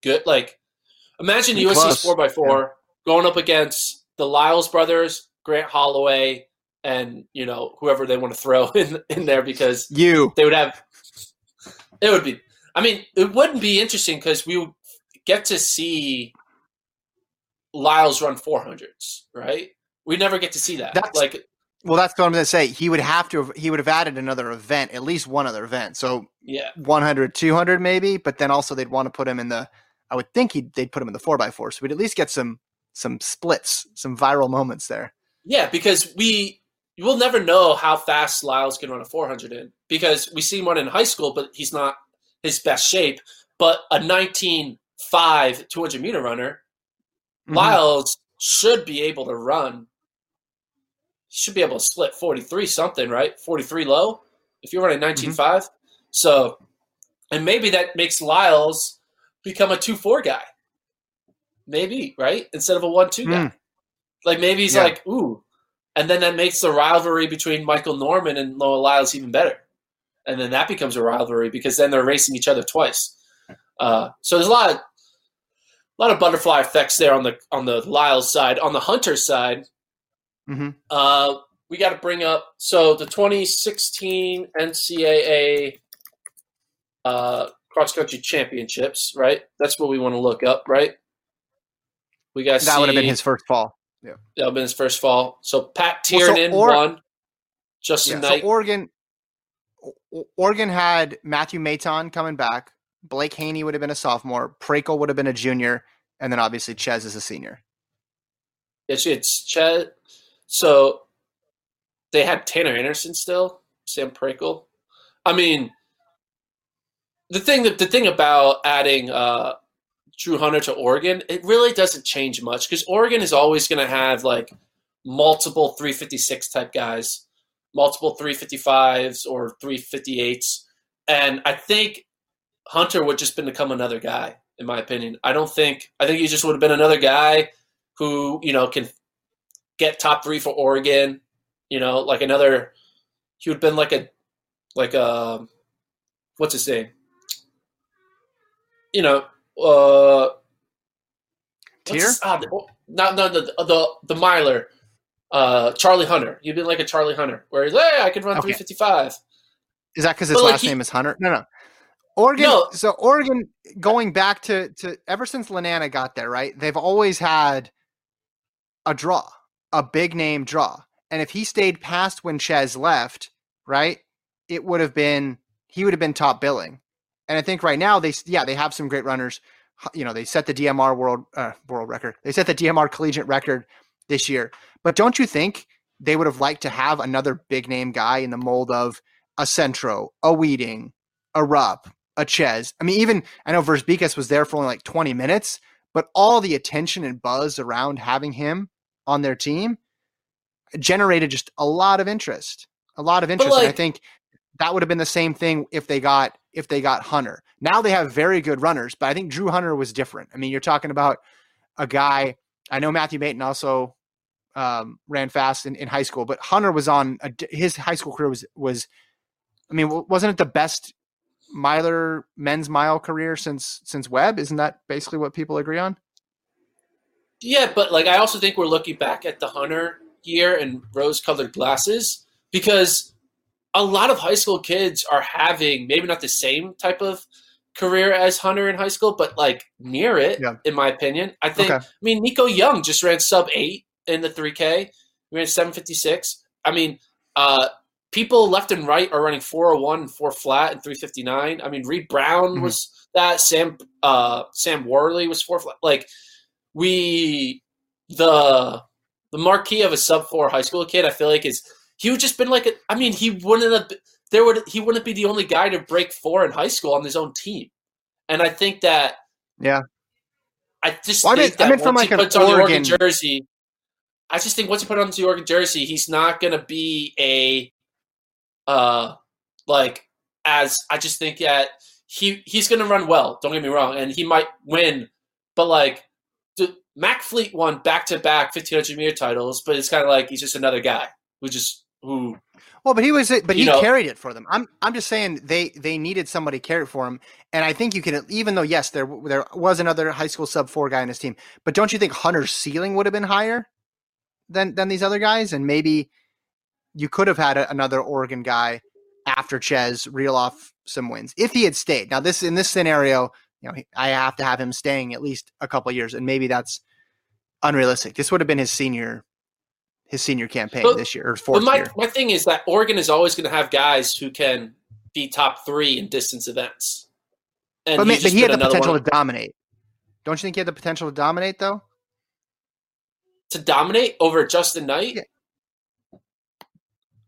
good. Like imagine Be USC's close. four x four going up against the Lyles brothers, Grant Holloway, and you know whoever they want to throw (laughs) in in there because You. they would have. It would be. I mean, it wouldn't be interesting because we would get to see Lyles run four hundreds, right? We never get to see that. That's- like, Well, that's what I'm going to say. He would have to. Have, he would have added another event, at least one other event. So yeah, 100, 200 maybe. But then also they'd want to put him in the. I would think he'd, they'd put him in the four x four. So we'd at least get some some splits, some viral moments there. yeah, because we you will never know how fast Lyles can run a 400 in because we see one in high school, but he's not his best shape. But a 19.5 200 meter runner, Mhm. Lyles should be able to run. Should be able to split 43 something, right? 43 low if you're running 19.5. So, and maybe that makes Lyles become a 2 4 guy. Maybe, right? Instead of a 1 2 guy. Mm. Like maybe he's Yeah. like, ooh. And then that makes the rivalry between Michael Norman and Noah Lyles even better. And then that becomes a rivalry because then they're racing each other twice. Uh, so there's a lot of a lot of butterfly effects there on the on the Lyles side. On the Hunter side, Mhm. uh, we got to bring up so the 2016 NCAA uh, cross country championships, right? That's what we want to look up, right? We got That would have been his first fall. Yeah, that would have been his first fall. So Pat Well, so or- won. Justin Yeah, Knight. so Oregon, Oregon had Matthew Maton coming back. Blake Haney would have been a sophomore. Prakel would have been a junior, and then obviously Ches is a senior. It's it's Chet. So they had Tanner Anderson still, Sam Prakel. I mean, the thing that the thing about adding uh, Drew Hunter to Oregon, it really doesn't change much because Oregon is always going to have like multiple 356 type guys, multiple 355s or 358s, and I think Hunter would just been become another guy. In my opinion, I don't think I think he just would have been another guy who you know can get top three for Oregon. You know, like another. He would have been like a, like a, what's his name? You know, uh, Tier? ah, the, no, no, the the the miler, uh, Charlie Hunter. You'd been like a Charlie Hunter, where he's, hey, I could run Okay. three fifty five. Is that because his But, like, last he- name is Hunter? No, no. Oregon. No. So Oregon, going back to to ever since Lananna got there, right? They've always had a draw, a big name draw, and if he stayed past when Ches left, right, it would have been he would have been top billing. And I think right now they yeah they have some great runners. You know they set the DMR world uh, world record. They set the DMR collegiate record this year. But don't you think they would have liked to have another big name guy in the mold of a Centro, a Wheating, a Rupp, a Ches. I mean, even I know Verzbicas was there for only like 20 minutes, but all the attention and buzz around having him on their team generated just a lot of interest. A lot of interest. and I think that would have been the same thing if they got if they got Hunter. Now they have very good runners, but I think Drew Hunter was different. I mean, you're talking about a guy. I know Matthew Maton also um, ran fast in, in high school, but Hunter was on a, his high school career was was. I mean, wasn't it the best miler men's mile career since since Webb? Isn't that basically what people agree on? Yeah, but like I also think we're looking back at the Hunter year and rose-colored glasses because a lot of high school kids are having maybe not the same type of career as Hunter in high school, but like near it, Yeah. in my opinion. I think. Okay. I mean, Nico Young just ran sub eight in the three K. He ran seven fifty six. I mean, uh, people left and right are running four hundred one and four flat and three fifty nine. I mean, Reed Brown Mhm. was that. Sam uh, Sam Worley was four flat. Like we the the marquee of a sub four high school kid. I feel like is he would just been like a, I mean, he wouldn't have. There would he wouldn't be the only guy to break four in high school on his own team, and I think that Yeah. I just Well, I think I that meant from once like he puts on the Oregon Oregon- jersey, I just think once he put on the Oregon jersey, he's not going to be a, uh, like as I just think that he he's going to run well. Don't get me wrong, and he might win, but like, Mac Fleet won back to back fifteen hundred meter titles, but it's kind of like he's just another guy who just who Well, but he was, but he know- carried it for them. I'm, I'm just saying they, they needed somebody to carry it for him, and I think you can, even though yes, there, there was another high school sub four guy in his team, but don't you think Hunter's ceiling would have been higher than than these other guys, and maybe you could have had a, another Oregon guy after Ches reel off some wins if he had stayed. Now, this in this scenario, you know, I have to have him staying at least a couple years, and maybe that's unrealistic. This would have been his senior, his senior campaign But- this year or But fourth my, year. my thing is that Oregon is always going to have guys who can be top three in distance events. And But, but he had the potential one to dominate. Don't you think he had the potential to dominate though? to dominate over Justin Knight. Yeah.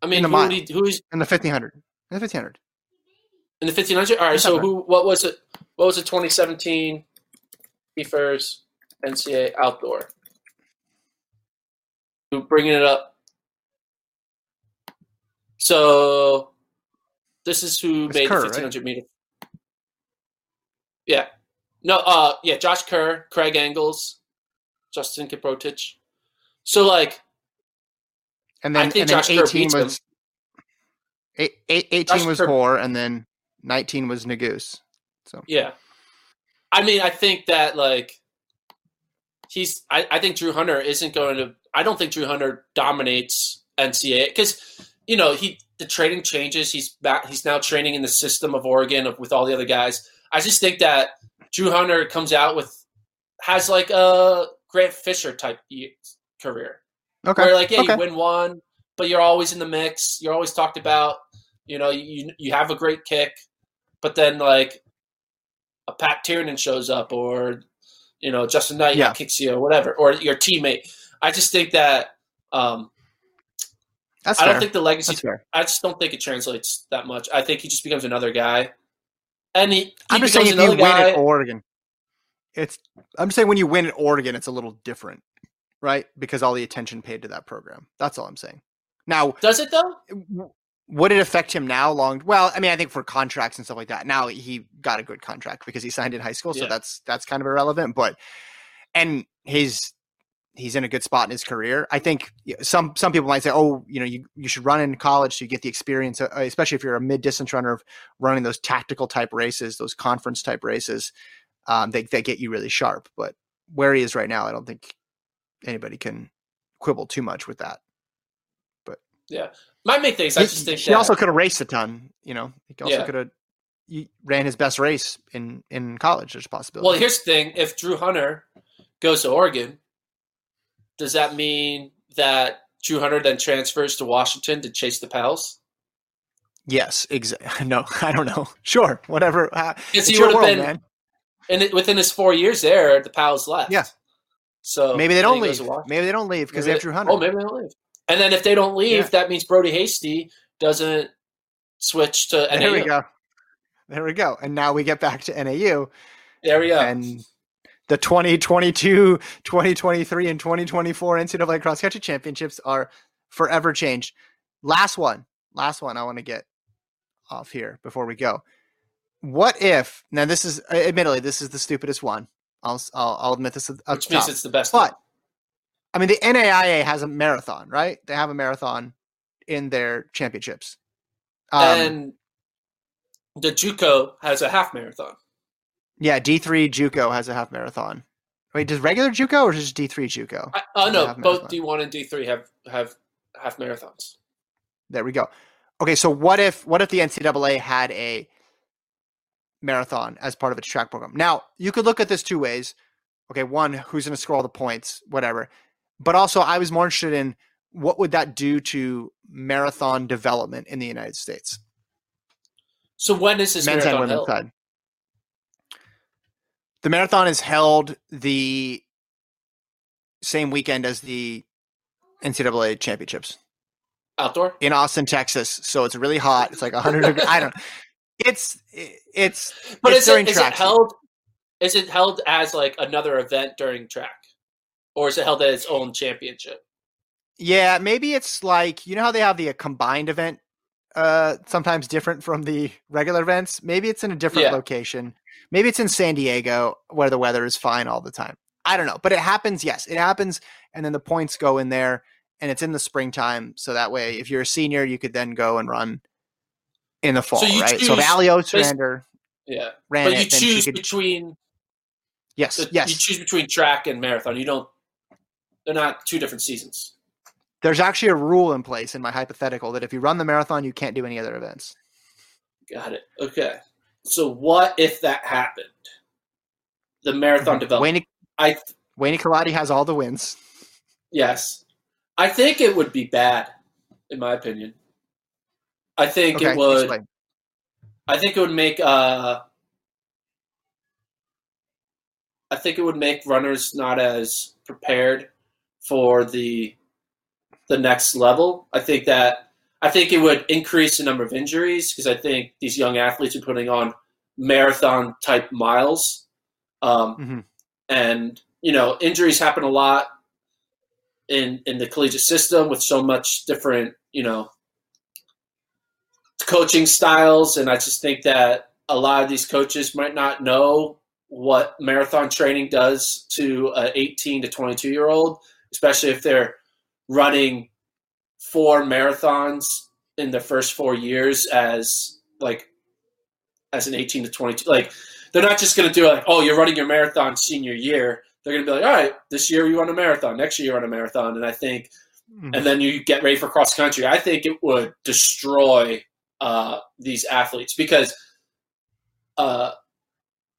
I mean, who mile. he, who's In the fifteen hundred. In the fifteen hundred. in the fifteen hundred? All right, so who? What was it? What was it? Twenty seventeen, first NCAA outdoor. Bringing it up? So, this is who It's made Kerr, the right? fifteen hundred meter. Yeah, no, uh, yeah, Josh Kerr, Craig Engels, Justin Kiprotich. So, like, And I then, think and then Josh Kerr eighteen beats was eight, eight, 18 Josh was Kerr- Hoare, and then nineteen was Nuguse. So Yeah. I mean, I think that like he's I, I think Drew Hunter isn't going to I don't think Drew Hunter dominates NCAA because you know, he the training changes, he's back he's now training in the system of Oregon with all the other guys. I just think that Drew Hunter comes out with has like a Grant Fisher type career. okay, Where like yeah, okay. you win one, but you're always in the mix. You're always talked about. You know, you you have a great kick, but then like a Pat Tiernan shows up, or you know Justin Knight Yeah. kicks you, or whatever, or your teammate. I just think that um, That's I fair. don't think the legacy. I just don't think it translates that much. I think he just becomes another guy, and he, he I'm just saying if you win guy. at Oregon, it's. I'm saying when you win at Oregon, it's a little different, right? Because all the attention paid to that program. That's all I'm saying. Now, Does it though? Would it affect him now? Long well, I mean, I think for contracts and stuff like that. Now he got a good contract because he (laughs) signed in high school, so Yeah. that's that's kind of irrelevant. But and he's he's in a good spot in his career. I think some some people might say, oh, you know, you you should run in college so you get the experience, uh, especially if you're a mid distance runner of running those tactical type races, those conference type races. Um, they they get you really sharp. But where he is right now, I don't think anybody can quibble too much with that. Yeah. My main thing is I He, just think he that, also could have raced a ton. You know, he also Yeah. could have ran his best race in in college. There's a possibility. Well, here's the thing: if Drew Hunter goes to Oregon, does that mean that Drew Hunter then transfers to Washington to chase the Pals? yes, exactly. (laughs) No, I don't know. (laughs) Sure, whatever. Uh, Because it's he your would have world, been, man. and it, within his four years there, the Pals left. Yeah. So Maybe they don't leave. Maybe they don't leave because they have Drew Hunter. Oh, maybe they don't leave. And then if they don't leave, Yeah. that means Brody Hasty doesn't switch to NAU. there we go. There we go. And now we get back to NAU There we go. and the 2022, 2023, and 2024 NCAA cross country championships are forever changed. Last one, last one I want to get off here before we go. What if now this is admittedly this is the stupidest one. I'll I'll, I'll admit this. Up which means top. it's the best. But I mean, the NAIA has a marathon, right? They have a marathon in their championships. Um, and the JUCO has a half marathon. yeah, D three JUCO has a half marathon. Wait, does regular JUCO or just D three JUCO? Oh Yeah, no, both. D one and D three have have half marathons. There we go. Okay, so what if what if the NCAA had a marathon as part of its track program? Now you could look at this two ways. Okay, one, who's going to score all the points, whatever. But also, I was more interested in what would that do to marathon development in the United States, So when is this men's and marathon women's held? side. The marathon is held the same weekend as the NCAA championships. Outdoor? in Austin, Texas. So it's really hot. It's like 100 degrees. I don't. It's it's But it's is during it, is it held? Is it held as like another event during track, or is it held at its own championship? yeah. Maybe it's like you know how they have the uh, combined event. Uh, sometimes different from the regular events. Maybe it's in a different Yeah. location. Maybe it's in San Diego where the weather is fine all the time. I don't know, but it happens. Yes, it happens, and then the points go in there, and it's in the springtime. So that way, if you're a senior, you could then go and run in the fall, So right? choose so Allie Ostrander Yeah, ran but you she choose could. between yes, the- yes. you choose between track and marathon. You don't. They're not two different seasons. There's actually a rule in place in my hypothetical that if you run the marathon, you can't do any other events. Got it. Okay. So what if that happened? The marathon development. Wayne I Wayne Kaladi has all the wins. yes, I think it would be bad, in my opinion. I think Okay, it would. explain. I think it would make. Uh, I think it would make runners not as prepared for the the next level. I think that I think it would increase the number of injuries because I think these young athletes are putting on marathon type miles, um, Mhm. and you know injuries happen a lot in in the collegiate system with so much different you know coaching styles, and I just think that a lot of these coaches might not know what marathon training does to an 18 to 22 year old, especially if they're running four marathons in the first four years as like as an 18 to 22 like they're not just going to do like oh you're running your marathon senior year they're going to be like all right this year you run a marathon next year you run a marathon and i think Mhm. and then you get ready for cross country. I think it would destroy uh, these athletes because uh,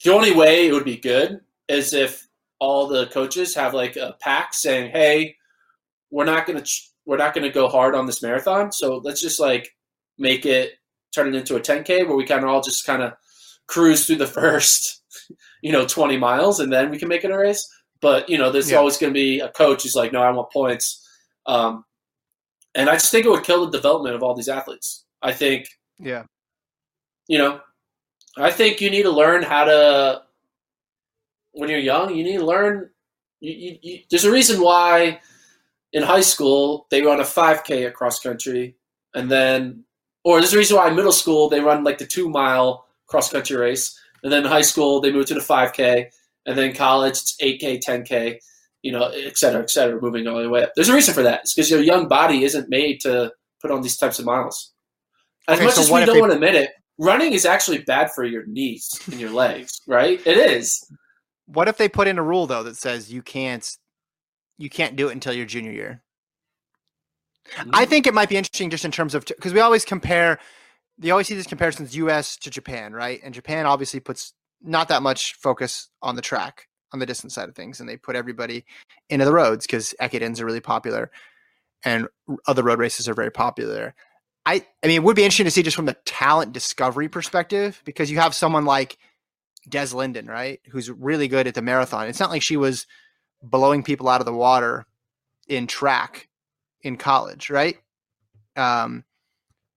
the only way it would be good is if all the coaches have like a pack saying, "Hey, we're not gonna ch- we're not gonna go hard on this marathon, so let's just like make it turn it into a 10k where we kind of all just kind of cruise through the (laughs) first you know 20 miles and then we can make it a race." But you know, there's Yeah. always going to be a coach who's like, "No, I want points." Um, and I just think it would kill the development of all these athletes. I think, Yeah. you know, I think you need to learn how to, when you're young, you need to learn. You, you, there's a reason why in high school they run a 5K at cross country, and then, or there's a reason why in middle school they run like the two mile cross country race, and then in high school they move to the 5K, and then college it's 8K, 10K you know, et cetera, et cetera, moving all the way up. There's a reason for that. It's because your young body isn't made to put on these types of miles. As Okay, much so as we don't they- want to admit it, running is actually bad for your knees and your legs, right? It is. What if they put in a rule though that says you can't you can't do it until your junior year? Mm-hmm. I think it might be interesting just in terms of because we always compare, you always see these comparisons U.S. to Japan, right? And Japan obviously puts not that much focus on the track, on the distance side of things, and they put everybody into the roads because Ekidens are really popular, and other road races are very popular. I, I mean, it would be interesting to see just from the talent discovery perspective because you have someone like Des Linden, right, who's really good at the marathon. It's not like she was blowing people out of the water in track in college, right? Um,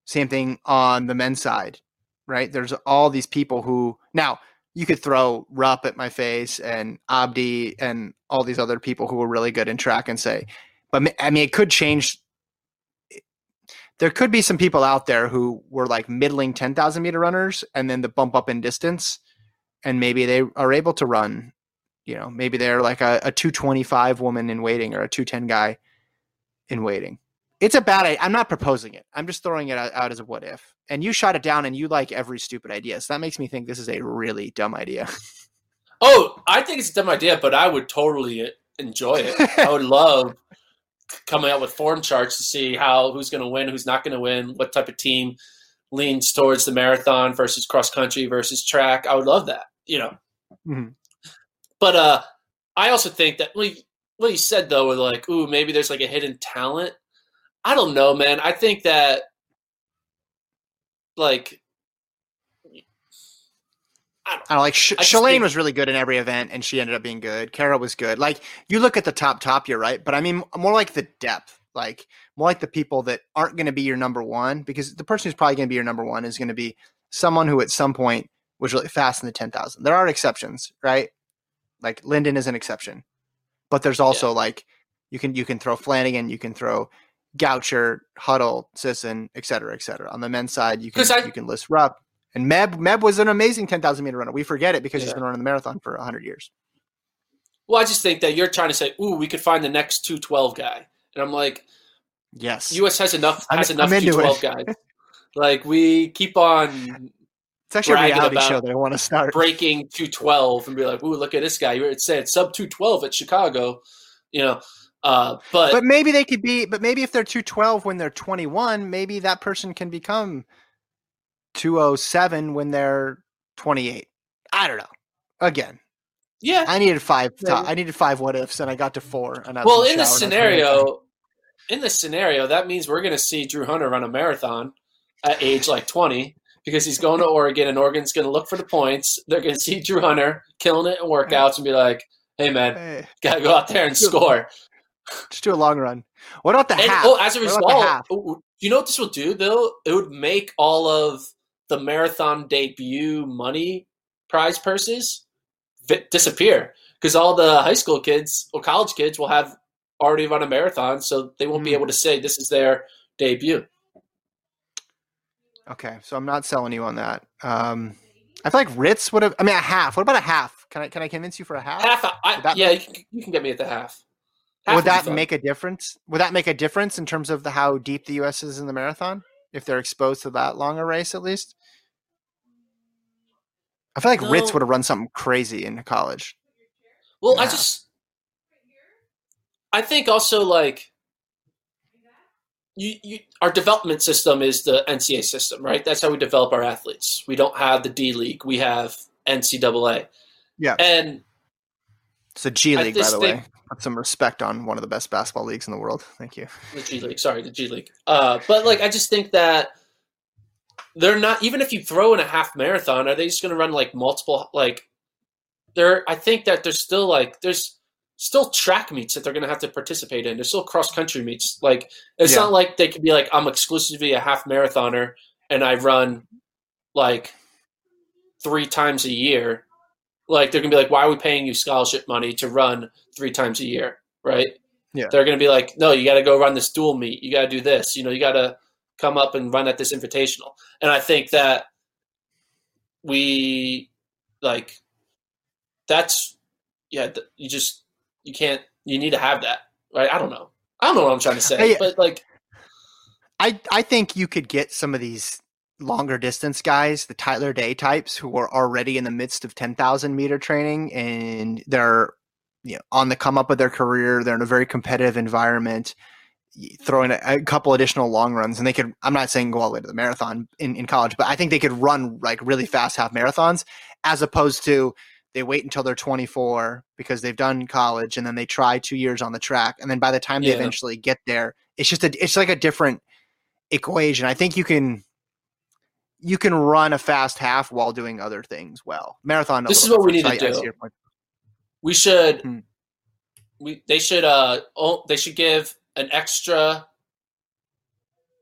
same thing on the men's side, right? There's all these people who now you could throw Rupp at my face and Abdi and all these other people who were really good in track and say, but I mean, it could change. There could be some people out there who were like middling 10,000 meter runners and then the bump up in distance and maybe they are able to run, you know, maybe they're like a, a 225 woman in waiting or a 210 guy in waiting. It's a bad idea. I'm not proposing it. I'm just throwing it out, out as a what if. And you shot it down and you like every stupid idea. So that makes me think this is a really dumb idea. (laughs) Oh, I think it's a dumb idea, but I would totally uh, enjoy it. I would (laughs) love coming out with form charts to see how who's going to win, who's not going to win, what type of team leans towards the marathon versus cross country versus track. I would love that, you know. Mhm. But uh, I also think that what you, what you said though, with like, ooh, maybe there's like a hidden talent. I don't know, man. I think that like I don't know, like Sh- I Shalane was really good in every event and she ended up being good. Kara was good. Like you look at the top top, you're right. But I mean more like the depth, like more like the people that aren't going to be your number one because the person who's probably going to be your number one is going to be someone who at some point was really fast in the 10,000. There are exceptions, right? Like Linden is an exception, but there's also like you can, you can throw Flanagan, you can throw Goucher, Huddle, Sisson, et cetera, et cetera. On the men's side, you can, I- you can list Rupp. And Meb Meb was an amazing 10,000 meter runner. We forget it because he's been running the marathon for 100 years. Well, I just think that you're trying to say, "Ooh, we could find the next two twelve guy," and I'm like, Yes. U.S. has enough I'm- has enough I'm into Q12 it. guys. (laughs) Like we keep on it's actually a reality about show that I want to start. breaking 212 and be like, "Ooh, look at this guy! It said sub 212 at Chicago," you know. Uh, but, But maybe they could be. But maybe if they're two twelve when they're twenty one, maybe that person can become two oh seven when they're twenty eight. I don't know. Again, yeah, I needed five. I needed five what ifs, and I got to four. And I well, in this shower and I was like, scenario, in this scenario, that means we're going to see Drew Hunter run a marathon at age like 20 because he's going to (laughs) Oregon, and Oregon's going to look for the points. They're going to see Drew Hunter killing it in workouts and be like, "Hey, man, Hey, got to go out there and score." just do a long run. What about the And, half? oh, as a result, do you know what this will do? Though it would make all of the marathon debut money prize purses disappear because all the high school kids or college kids will have already run a marathon, so they won't be Hmm. able to say this is their debut. Okay, so I'm not selling you on that. Um, I feel like Ritz would have. I mean, a half. What about a half? Can I can I convince you for a half? Half, I, that yeah, you can, you can get me at the half. Half would that make a difference? Would that make a difference in terms of the, how deep the U.S. is in the marathon if they're exposed to that long a race at least? I feel like Ritz would have run something crazy in college. Well, I just, I think also like, you, you, our development system is the NCAA system, right? That's how we develop our athletes. We don't have the D League, we have NCAA, Yeah, and it's a G League, by the way. Put some respect on one of the best basketball leagues in the world. Thank you. the G League. Sorry, the G League. Uh, but like, I just think that they're not. Even if you throw in a half marathon, are they just going to run like multiple? Like, there. I think that there's still like there's still track meets that they're going to have to participate in. There's still cross country meets. Like, it's Yeah. not like they could be like, I'm exclusively a half marathoner and I run like three times a year. Like, they're going to be like, why are we paying you scholarship money to run three times a year? Right Yeah. they're going to be like, no, you got to go run this dual meet. You got to do this. You know, you got to come up and run at this invitational. And I think that we like that's yeah. You just you can't. You need to have that, right? I don't know. I don't know what I'm trying to say, Hey, but like, I I think you could get some of these longer distance guys, the Tyler Day types, who are already in the midst of ten thousand meter training and they're you know on the come up of their career. They're in a very competitive environment. Throwing a, a couple additional long runs, and they could. I'm not saying go all the way to the marathon in, in college, but I think they could run like really fast half marathons, as opposed to they wait until they're 24 because they've done college, and then they try two years on the track, and then by the time they Yeah. eventually get there, it's just a. It's like a different equation. I think you can you can run a fast half while doing other things well. Marathon. This is what we need to I- I do. we should Hmm. we they should uh oh, they should give an extra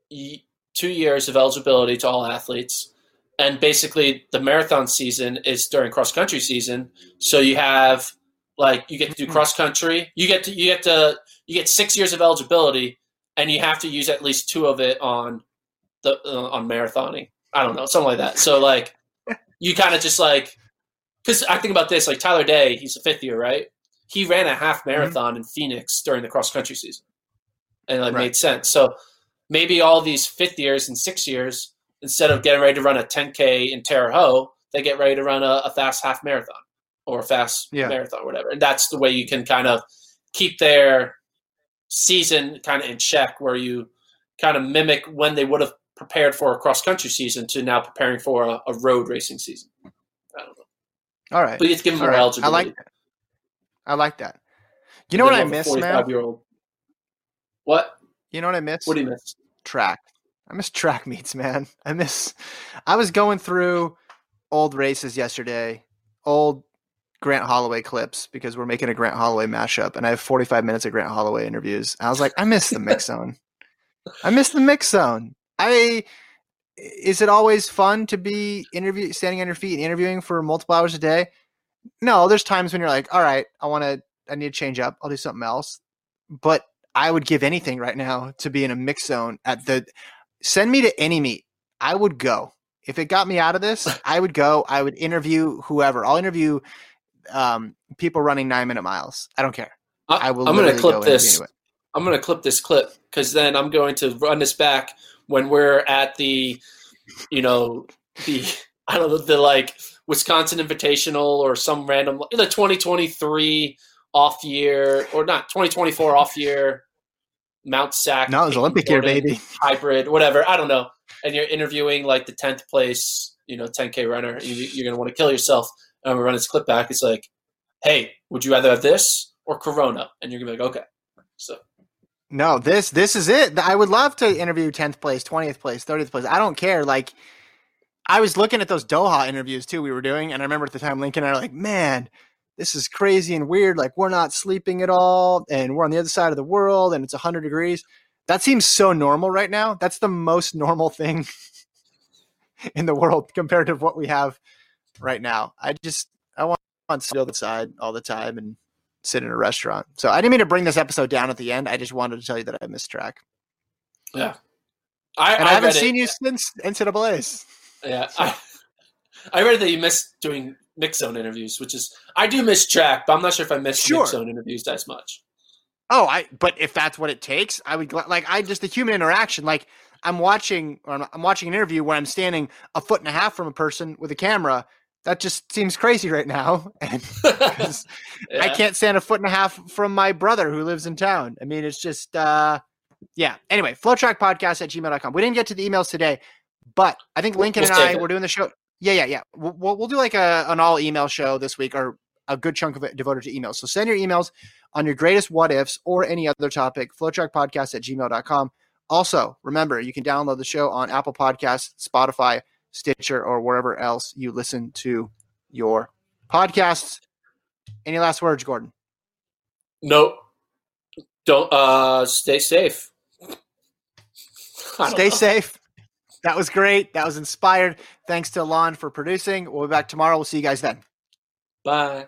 y- two years of eligibility to all athletes and basically the marathon season is during cross country season so you have like you get to do Mhm. cross country you get to you get to you get six years of eligibility and you have to use at least two of it on the uh, on marathoning i don't know something like that so like you kind of just like because I think about this, like Tyler Day, he's a fifth year, right? He ran a half marathon in Phoenix during the cross country season, and it Right. made sense. So maybe all these fifth years and six years, instead of getting ready to run a 10k in Terre Haute, they get ready to run a, a fast half marathon or a fast Yeah. marathon, whatever. And that's the way you can kind of keep their season kind of in check, where you kind of mimic when they would have prepared for a cross country season to now preparing for a, a road racing season. I don't know. All right. But you have give them All more right. I like that. I like that. You know what I miss, man? 45-year-old. What? You know what I miss? What do you miss? track. I miss track meets, man. I miss. I was going through old races yesterday, old Grant Holloway clips because we're making a Grant Holloway mashup, and I have 45 minutes of Grant Holloway interviews. I was like, I miss the mix zone. I miss the mix zone. I is it always fun to be interview standing on your feet and interviewing for multiple hours a day? No, there's times when you're like, all right, I want to, I need to change up. I'll do something else. But I would give anything right now to be in a mix zone at the. Send me to any meet. I would go. If it got me out of this, (laughs) I would go. I would interview whoever. I'll interview um, people running nine minute miles. I don't care. I will I'm going to clip go this. I'm going to clip this clip because then I'm going to run this back when we're at the, you know, the (laughs) I don't know the like Wisconsin Invitational or some random the 2023 off year or not 2024 off year Mount Sac. No, it was Olympic year, baby. Hybrid, whatever. I don't know. And you're interviewing like the 10th place, you know, 10K runner. You, are going to want to kill yourself. And we run this clip back. It's like, hey, would you rather have this or Corona? And you're going to be like, okay. So. No, this this is it. I would love to interview 10th place, 20th place, 30th place. I don't care. Like, I was looking at those Doha interviews too we were doing, and I remember at the time Lincoln and I were like, man, this is crazy and weird. Like we're not sleeping at all, and we're on the other side of the world, and it's hundred degrees. That seems so normal right now. That's the most normal thing (laughs) in the world compared to what we have right now. I just I want, want to go the side all the time and sit in a restaurant. So I didn't mean to bring this episode down at the end. I just wanted to tell you that I missed track. Yeah. I, and I, I haven't seen it. you since NCAA's. Yeah, I, (laughs) I read that you missed doing mix zone interviews, which is I do miss track, but I'm not sure if I miss sure. mix zone interviews as much. Oh, I but if that's what it takes, I would like I just the human interaction. Like I'm watching or I'm, I'm watching an interview where I'm standing a foot and a half from a person with a camera. That just seems crazy right now. (laughs) And (laughs) yeah. I can't stand a foot and a half from my brother who lives in town. I mean, it's just uh yeah. Anyway, FloTrack podcast at gmail.com. We didn't get to the emails today. But I think Lincoln we'll and I we're doing the show. Yeah, yeah, yeah. We'll, we'll do like a, an all email show this week, or a good chunk of it devoted to emails. So send your emails on your greatest what ifs or any other topic, flotrackpodcast at gmail.com. Also, remember, you can download the show on Apple Podcasts, Spotify, Stitcher, or wherever else you listen to your podcasts. Any last words, Gordon? Nope. Don't uh stay safe. (laughs) Stay know. safe. That was great. That was inspired. Thanks to Lon for producing. We'll be back tomorrow. We'll see you guys then. Bye.